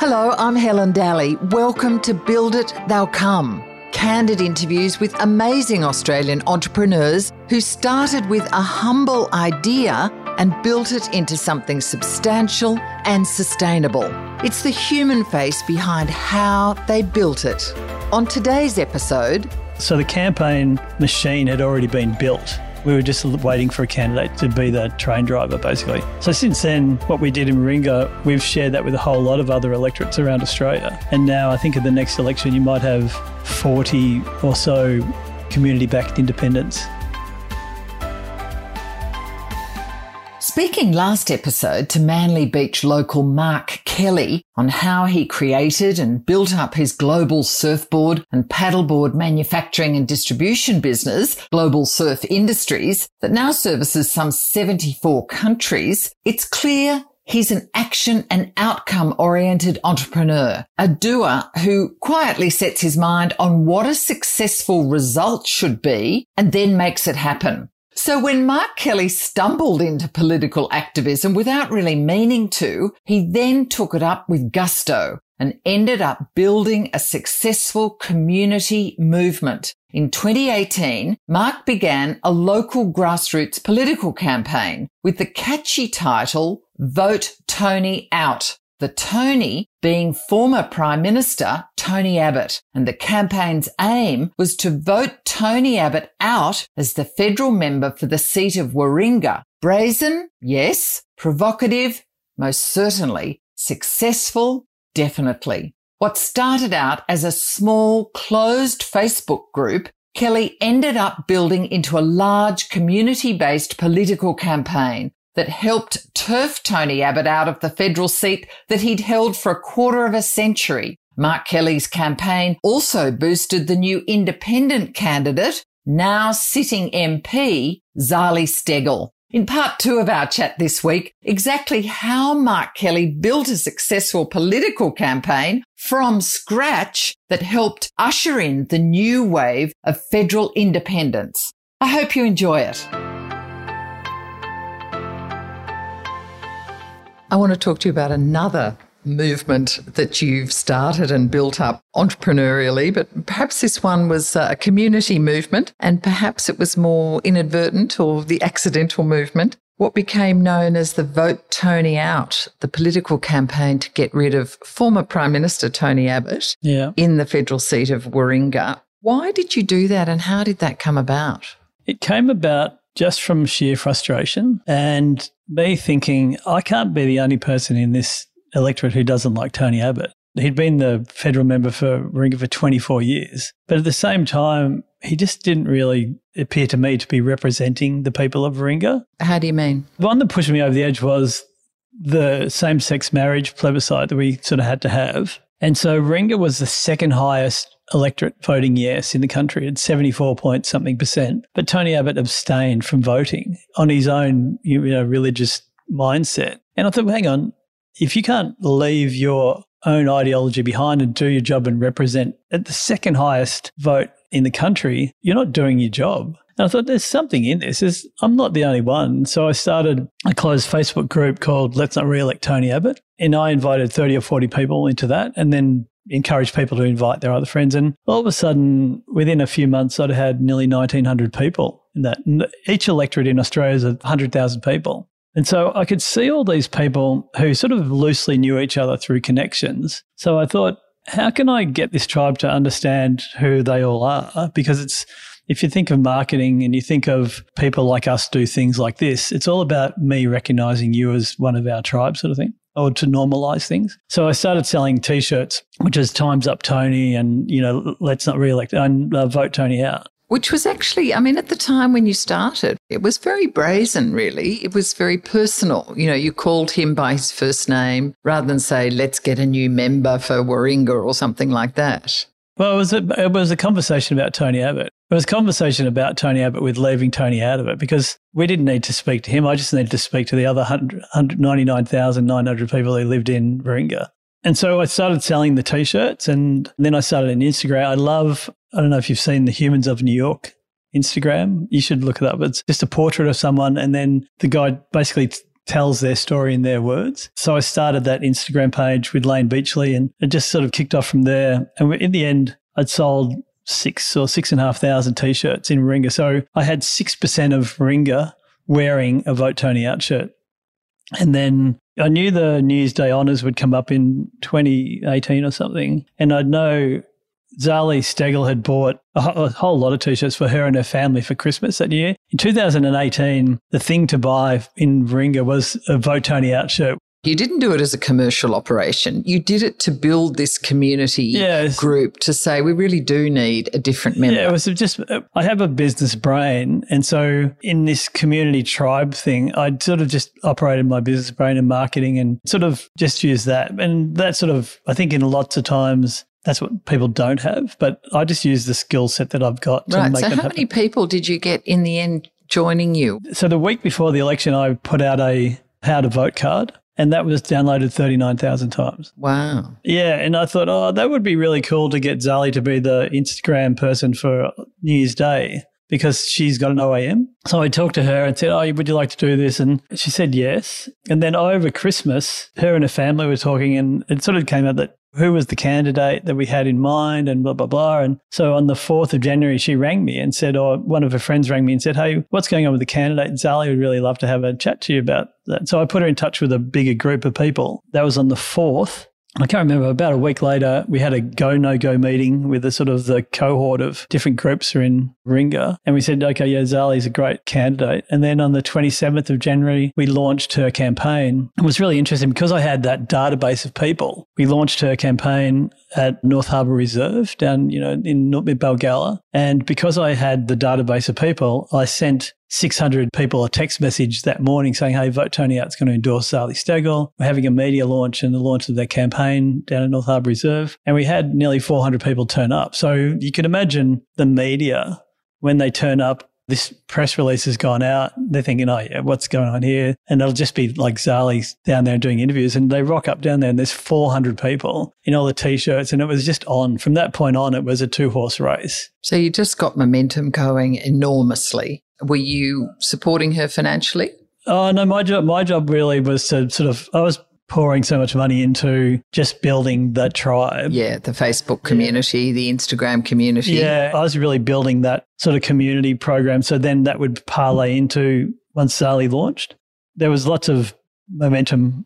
Hello, I'm Helen Daly. Welcome to Build It, They'll Come. Candid interviews with amazing Australian entrepreneurs who started with a humble idea and built it into something substantial and sustainable. It's the human face behind how they built it. On today's episode, so the campaign machine had already been built. We were just waiting for a candidate to be the train driver, basically. So since then, what we did in Warringah, we've shared that with a whole lot of other electorates around Australia. And now I think at the next election, you might have 40 or so community-backed independents Speaking last episode to Manly Beach local Mark Kelly on how he created and built up his global surfboard and paddleboard manufacturing and distribution business, Global Surf Industries, that now services some 74 countries, it's clear He's an action and outcome oriented entrepreneur, a doer who quietly sets his mind on what a successful result should be and then makes it happen. So when Mark Kelly stumbled into political activism without really meaning to, he then took it up with gusto and ended up building a successful community movement. In 2018, Mark began a local grassroots political campaign with the catchy title, Vote Tony Out. The Tony being former Prime Minister Tony Abbott. And the campaign's aim was to vote Tony Abbott out as the federal member for the seat of Warringah. Brazen? Yes. Provocative? Most certainly. Successful? Definitely. What started out as a small closed Facebook group Kelly ended up building into a large community based political campaign that helped turf Tony Abbott out of the federal seat that he'd held for a quarter of a century. Mark Kelly's campaign also boosted the new independent candidate, now sitting MP, Zali Steggall. In part two of our chat this week, exactly how Mark Kelly built a successful political campaign from scratch that helped usher in the new wave of federal independents. I hope you enjoy it. I want to talk to you about another movement that you've started and built up entrepreneurially, but perhaps this one was uh, a community movement and perhaps it was more inadvertent or the accidental movement. What became known as the Vote Tony Out, the political campaign to get rid of former Prime Minister Tony Abbott yeah. in the federal seat of Warringah. Why did you do that and how did that come about? It came about just from sheer frustration and me thinking, I can't be the only person in this electorate who doesn't like Tony Abbott. He'd been the federal member for Warringah for 24 years. But at the same time, he just didn't really appear to me to be representing the people of Warringah. How do you mean? The one that pushed me over the edge was the same sex marriage plebiscite that we sort of had to have. And so Warringah was the second highest electorate voting yes in the country at 74 point something percent. But Tony Abbott abstained from voting on his own you know, religious mindset. And I thought, well, hang on, if you can't leave your own ideology behind and do your job and represent at the second highest vote in the country, you're not doing your job. And I thought there's something in this. Is I'm not the only one. So I started a closed Facebook group called Let's Not Re-elect Tony Abbott. And I invited 30 or 40 people into that and then encouraged people to invite their other friends. And all of a sudden, within a few months, I'd had nearly 1,900 people in that. Each electorate in Australia is 100,000 people. And so I could see all these people who sort of loosely knew each other through connections. So I thought, how can I get this tribe to understand who they all are? Because it's, if you think of marketing and you think of people like us do things like this, it's all about me recognizing you as one of our tribe, sort of thing, or to normalize things. So I started selling t shirts, which is Time's Up Tony and, you know, let's not re elect and uh, vote Tony out which was actually, I mean, at the time when you started, it was very brazen, really. It was very personal. You know, you called him by his first name rather than say, let's get a new member for Warringah or something like that. Well, it was, a, it was a conversation about Tony Abbott. It was a conversation about Tony Abbott with leaving Tony out of it because we didn't need to speak to him. I just needed to speak to the other 199,900 people who lived in Warringah. And so I started selling the t-shirts and then I started an Instagram. I love, I don't know if you've seen the Humans of New York Instagram. You should look it up. It's just a portrait of someone and then the guy basically tells their story in their words. So I started that Instagram page with Layne Beachley and it just sort of kicked off from there. And in the end, I'd sold six or six and a half thousand t-shirts in Warringah. So I had 6% of Warringah wearing a Vote Tony Out shirt. And then I knew the Newsday honours would come up in 2018 or something. And I'd know Zali Steggall had bought a, whole lot of t-shirts for her and her family for Christmas that year. In 2018, the thing to buy in Warringah was a Vote Tony Out shirt you didn't do it as a commercial operation. You did it to build this community yes. group to say we really do need a different member. Yeah, it was just uh, I have a business brain, and so in this community tribe thing, I sort of just operated my business brain and marketing, and sort of just use that, and that sort of I think in lots of times that's what people don't have, but I just use the skill set that I've got to right. make so how happen. many people did you get in the end joining you? So the week before the election, I put out a how to vote card and that was downloaded 39,000 times. Wow. Yeah. And I thought, oh, that would be really cool to get Zali to be the Instagram person for New Year's Day because she's got an OAM. So I talked to her and said, Oh, would you like to do this? And she said yes. And then over Christmas, her and her family were talking, and it sort of came out that who was the candidate that we had in mind and blah, blah, blah. And so on the 4th of January, she rang me and said, or one of her friends rang me and said, Hey, what's going on with the candidate? Zali would really love to have a chat to you about that. So I put her in touch with a bigger group of people. That was on the 4th. I can't remember. About a week later, we had a go no go meeting with the sort of the cohort of different groups who are in Warringah, and we said, okay, yeah, Zali's a great candidate. And then on the 27th of January, we launched her campaign. It was really interesting because I had that database of people. We launched her campaign at North Harbour Reserve down, you know, in Balgowlah. And because I had the database of people, I sent 600 people a text message that morning saying, Hey, Vote Tony out. It's going to endorse Zali Steggall. We're having a media launch and the launch of their campaign down at North Harbour Reserve. And we had nearly 400 people turn up. So you can imagine the media when they turn up this press release has gone out. They're thinking, oh, yeah, what's going on here? And it'll just be like Zali down there doing interviews. And they rock up down there and there's 400 people in all the t shirts. And it was just on. From that point on, it was a two horse race. So you just got momentum going enormously. Were you supporting her financially? Oh no, my job my job really was to sort of I was pouring so much money into just building that tribe. Yeah, the Facebook community, yeah. the Instagram community. Yeah, I was really building that sort of community program. So then that would parlay into once Zali launched. There was lots of momentum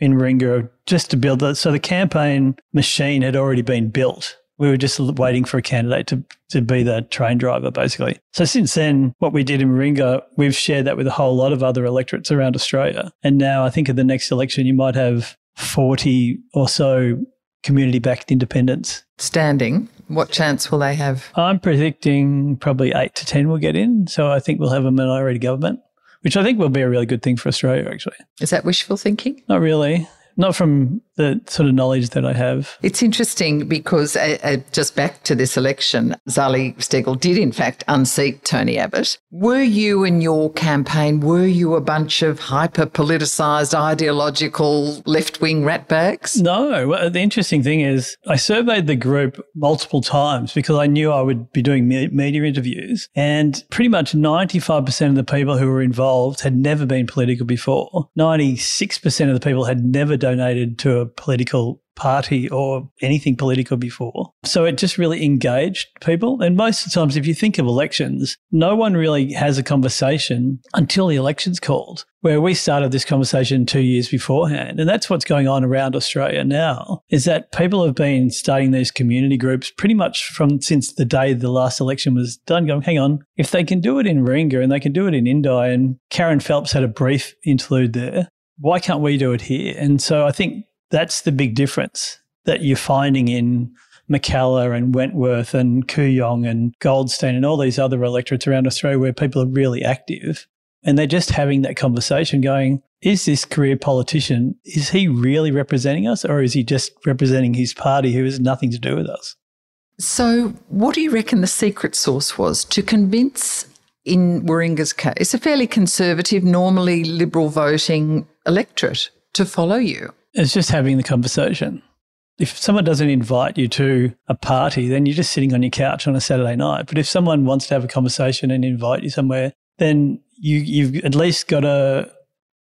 in Warringah just to build that. So the campaign machine had already been built we were just waiting for a candidate to, to be the train driver, basically. So since then, what we did in Warringah, we've shared that with a whole lot of other electorates around Australia. And now I think at the next election, you might have 40 or so community backed independents. Standing, what chance will they have? I'm predicting probably eight to 10 will get in. So I think we'll have a minority government, which I think will be a really good thing for Australia, actually. Is that wishful thinking? Not really. Not from the sort of knowledge that I have. It's interesting because uh, uh, just back to this election, Zali Steggall did in fact unseat Tony Abbott. Were you in your campaign, were you a bunch of hyper politicized, ideological left wing ratbags? No. Well, the interesting thing is, I surveyed the group multiple times because I knew I would be doing media interviews, and pretty much 95% of the people who were involved had never been political before. 96% of the people had never donated to a political party or anything political before. So it just really engaged people. And most of the times, if you think of elections, no one really has a conversation until the election's called, where we started this conversation two years beforehand. And that's what's going on around Australia now, is that people have been starting these community groups pretty much from since the day the last election was done, going, hang on, if they can do it in Warringah and they can do it in Indi, and Kerryn Phelps had a brief interlude there, why can't we do it here? And so I think that's the big difference that you're finding in Mackellar and Wentworth and Kooyong and Goldstein and all these other electorates around Australia where people are really active. And they're just having that conversation going, is this career politician, is he really representing us or is he just representing his party who has nothing to do with us? So, what do you reckon the secret sauce was to convince, in Warringah's case, a fairly conservative, normally liberal voting electorate to follow you? It's just having the conversation. If someone doesn't invite you to a party, then you're just sitting on your couch on a Saturday night. But if someone wants to have a conversation and invite you somewhere, then you, you've at least got a,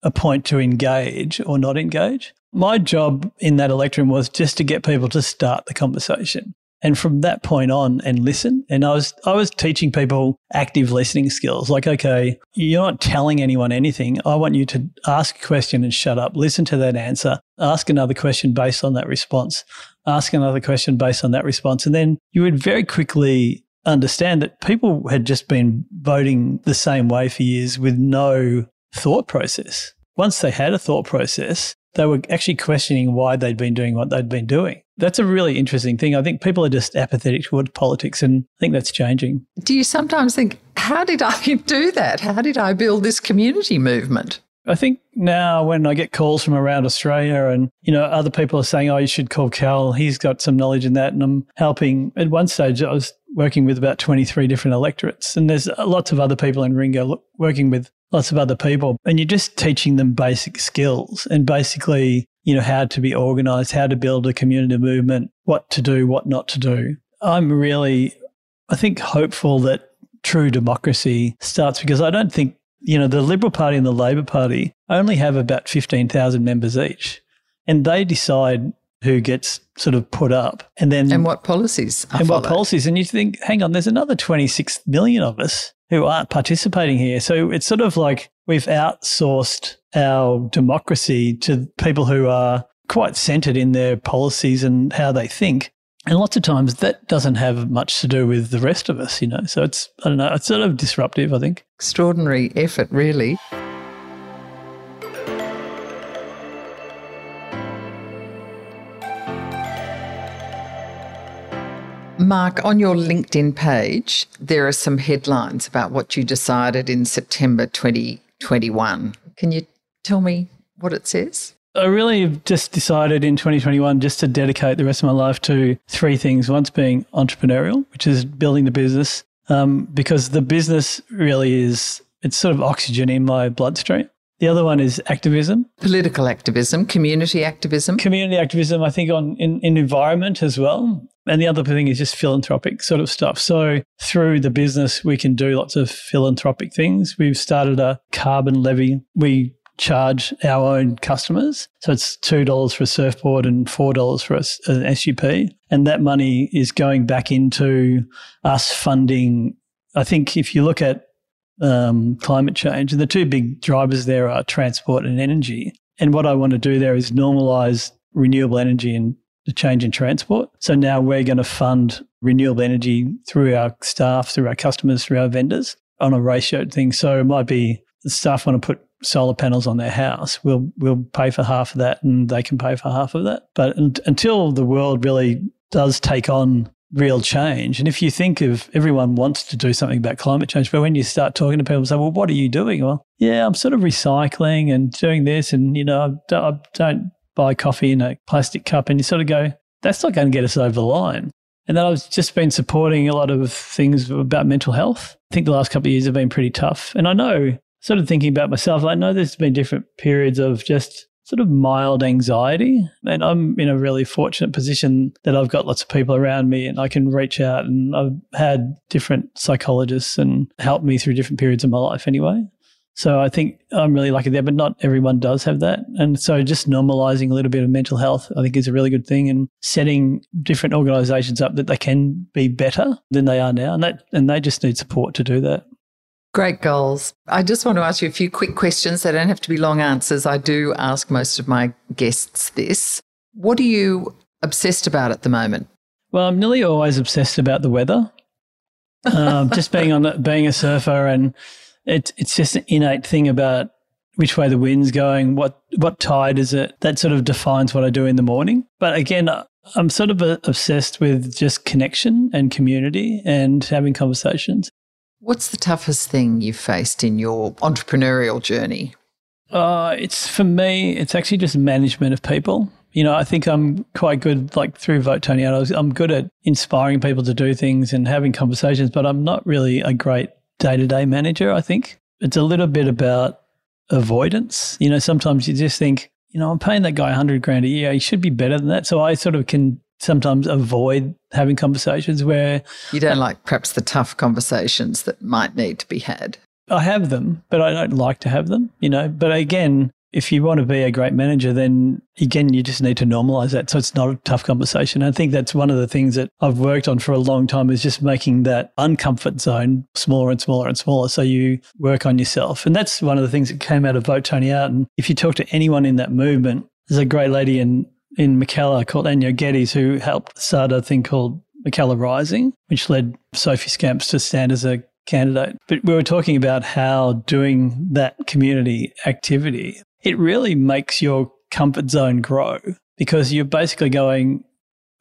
a point to engage or not engage. My job in that electorate was just to get people to start the conversation. And from that point on and listen. And I was I was teaching people active listening skills. Like, okay, you're not telling anyone anything. I want you to ask a question and shut up. Listen to that answer. Ask another question based on that response. Ask another question based on that response. And then you would very quickly understand that people had just been voting the same way for years with no thought process. Once they had a thought process, they were actually questioning why they'd been doing what they'd been doing. That's a really interesting thing. I think people are just apathetic toward politics, and I think that's changing. Do you sometimes think, how did I do that? How did I build this community movement? I think now when I get calls from around Australia and, you know, other people are saying, oh, you should call Cal, he's got some knowledge in that. And I'm helping. At one stage, I was working with about 23 different electorates. And there's lots of other people in Warringah working with lots of other people. And you're just teaching them basic skills and basically, you know, how to be organized, how to build a community movement, what to do, what not to do. I'm really, I think, hopeful that true democracy starts because I don't think, you know, the Liberal Party and the Labor Party only have about 15,000 members each. And they decide who gets sort of put up and then and what policies and followed. what policies and you think hang on there's another 26 million of us who aren't participating here. So it's sort of like we've outsourced our democracy to people who are quite centered in their policies and how they think. And lots of times that doesn't have much to do with the rest of us, you know. So it's, I don't know, it's sort of disruptive, I think. Extraordinary effort, really. Mark, on your LinkedIn page, there are some headlines about what you decided in September 2021. Can you tell me what it says? I really just decided in 2021 just to dedicate the rest of my life to three things. One's being entrepreneurial, which is building the business, um, because the business really is, it's sort of oxygen in my bloodstream. The other one is activism, political activism, community activism, community activism. I think on in, in environment as well. And the other thing is just philanthropic sort of stuff. So through the business, we can do lots of philanthropic things. We've started a carbon levy. We charge our own customers. So it's $2 for a surfboard and $4 for a, an SUP. And that money is going back into us funding. I think if you look at um, climate change, and the two big drivers there are transport and energy. And what I want to do there is normalize renewable energy and the change in transport. So now we're going to fund renewable energy through our staff, through our customers, through our vendors on a ratioed thing. So it might be the staff want to put solar panels on their house. We'll we'll pay for half of that, and they can pay for half of that. But until the world really does take on real change. And if you think of everyone wants to do something about climate change, but when you start talking to people say, well, what are you doing? Well, yeah, I'm sort of recycling and doing this. And, you know, I don't buy coffee in a plastic cup. And you sort of go, that's not going to get us over the line. And then I've just been supporting a lot of things about mental health. I think the last couple of years have been pretty tough. And I know, sort of thinking about myself, I know there's been different periods of just sort of mild anxiety. And I'm in a really fortunate position that I've got lots of people around me and I can reach out. And I've had different psychologists and help me through different periods of my life anyway. So I think I'm really lucky there, but not everyone does have that. And so just normalizing a little bit of mental health, I think is a really good thing and setting different organizations up that they can be better than they are now. And that, and they just need support to do that. Great goals. I just want to ask you a few quick questions. They don't have to be long answers. I do ask most of my guests this. What are you obsessed about at the moment? Well, I'm nearly always obsessed about the weather. Um, just being on being a surfer, and it's it's just an innate thing about which way the wind's going, what what tide is it. That sort of defines what I do in the morning. But again, I'm sort of obsessed with just connection and community and having conversations. What's the toughest thing you've faced in your entrepreneurial journey? Uh, it's for me, it's actually just management of people. You know, I think I'm quite good, like through Vote Tony out, I'm good at inspiring people to do things and having conversations, but I'm not really a great day to day manager, I think. It's a little bit about avoidance. You know, sometimes you just think, you know, I'm paying that guy 100 grand a year. He should be better than that. So I sort of can sometimes avoid having conversations where you don't like perhaps the tough conversations that might need to be had. I have them, but I don't like to have them, you know. But again, if you want to be a great manager, then again, you just need to normalize that. So it's not a tough conversation. I think that's one of the things that I've worked on for a long time is just making that uncomfort zone smaller and smaller and smaller. So you work on yourself. And that's one of the things that came out of Vote Tony Out. And if you talk to anyone in that movement, there's a great lady in, in Mackellar called Anya Geddes who helped start a thing called Mackellar Rising, which led Sophie Scamps to stand as a candidate. But we were talking about how doing that community activity it really makes your comfort zone grow because you're basically going,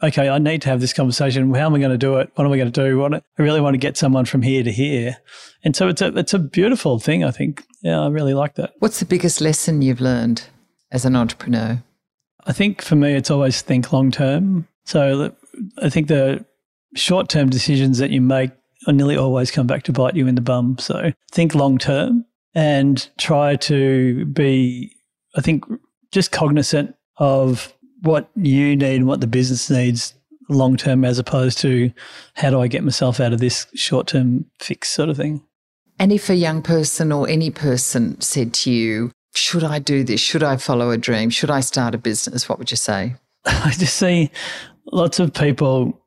okay, I need to have this conversation. How am I going to do it? What am I going to do? What, I really want to get someone from here to here. And so it's a, it's a beautiful thing, I think. Yeah, I really like that. What's the biggest lesson you've learned as an entrepreneur? I think for me, it's always think long term. So I think the short term decisions that you make are nearly always come back to bite you in the bum. So think long term and try to be, I think, just cognizant of what you need and what the business needs long term as opposed to how do I get myself out of this short term fix sort of thing. And if a young person or any person said to you, should I do this? Should I follow a dream? Should I start a business? What would you say? I just see lots of people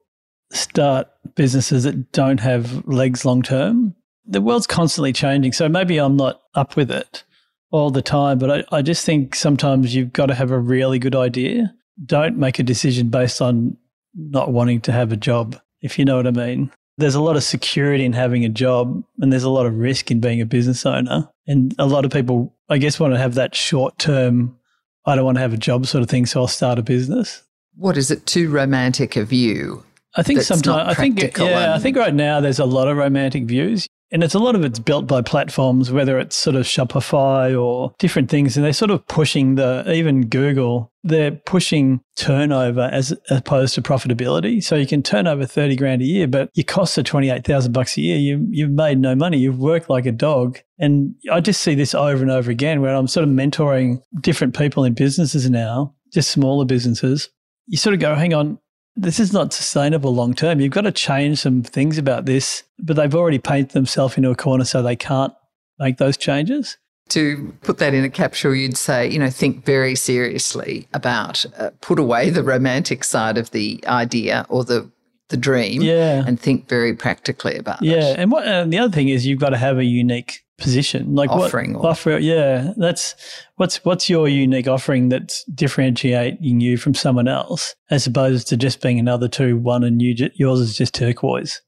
start businesses that don't have legs long term the world's constantly changing. So maybe I'm not up with it all the time, but I, I just think sometimes you've got to have a really good idea. Don't make a decision based on not wanting to have a job, if you know what I mean. There's a lot of security in having a job, and there's a lot of risk in being a business owner. And a lot of people, I guess, want to have that short term, I don't want to have a job sort of thing, so I'll start a business. What is it too romantic of you? I think sometimes I think yeah, and... I think right now there's a lot of romantic views. And it's a lot of it's built by platforms, whether it's sort of Shopify or different things. And they're sort of pushing the, even Google, they're pushing turnover as opposed to profitability. So you can turn over 30 grand a year, but your costs are 28,000 bucks a year. You, you've made no money. You've worked like a dog. And I just see this over and over again where I'm sort of mentoring different people in businesses now, just smaller businesses. You sort of go, hang on, this is not sustainable long term. You've got to change some things about this, but they've already painted themselves into a corner so they can't make those changes. To put that in a capsule, you'd say, you know, think very seriously about, uh, put away the romantic side of the idea or the the dream, yeah. and think very practically about yeah. it. Yeah, and what and the other thing is you've got to have a unique position, like offering. What, offer, yeah, that's what's what's your unique offering that's differentiating you from someone else, as opposed to just being another two, one and you, yours is just turquoise.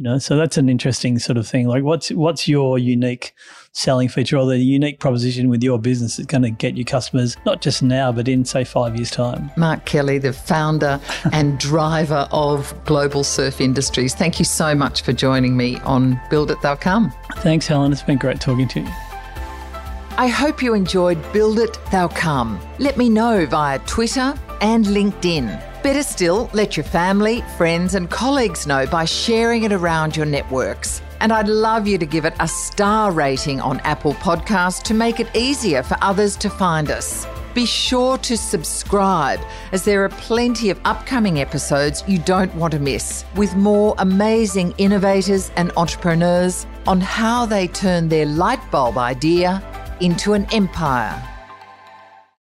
You know, so that's an interesting sort of thing. Like, what's what's your unique selling feature or the unique proposition with your business that's going to get you customers not just now, but in say five years' time? Mark Kelly, the founder and driver of Global Surf Industries. Thank you so much for joining me on Build It They'll Come. Thanks, Helen. It's been great talking to you. I hope you enjoyed Build It They'll Come. Let me know via Twitter and LinkedIn. Better still, let your family, friends, and colleagues know by sharing it around your networks. And I'd love you to give it a star rating on Apple Podcasts to make it easier for others to find us. Be sure to subscribe, as there are plenty of upcoming episodes you don't want to miss, with more amazing innovators and entrepreneurs on how they turn their light bulb idea into an empire.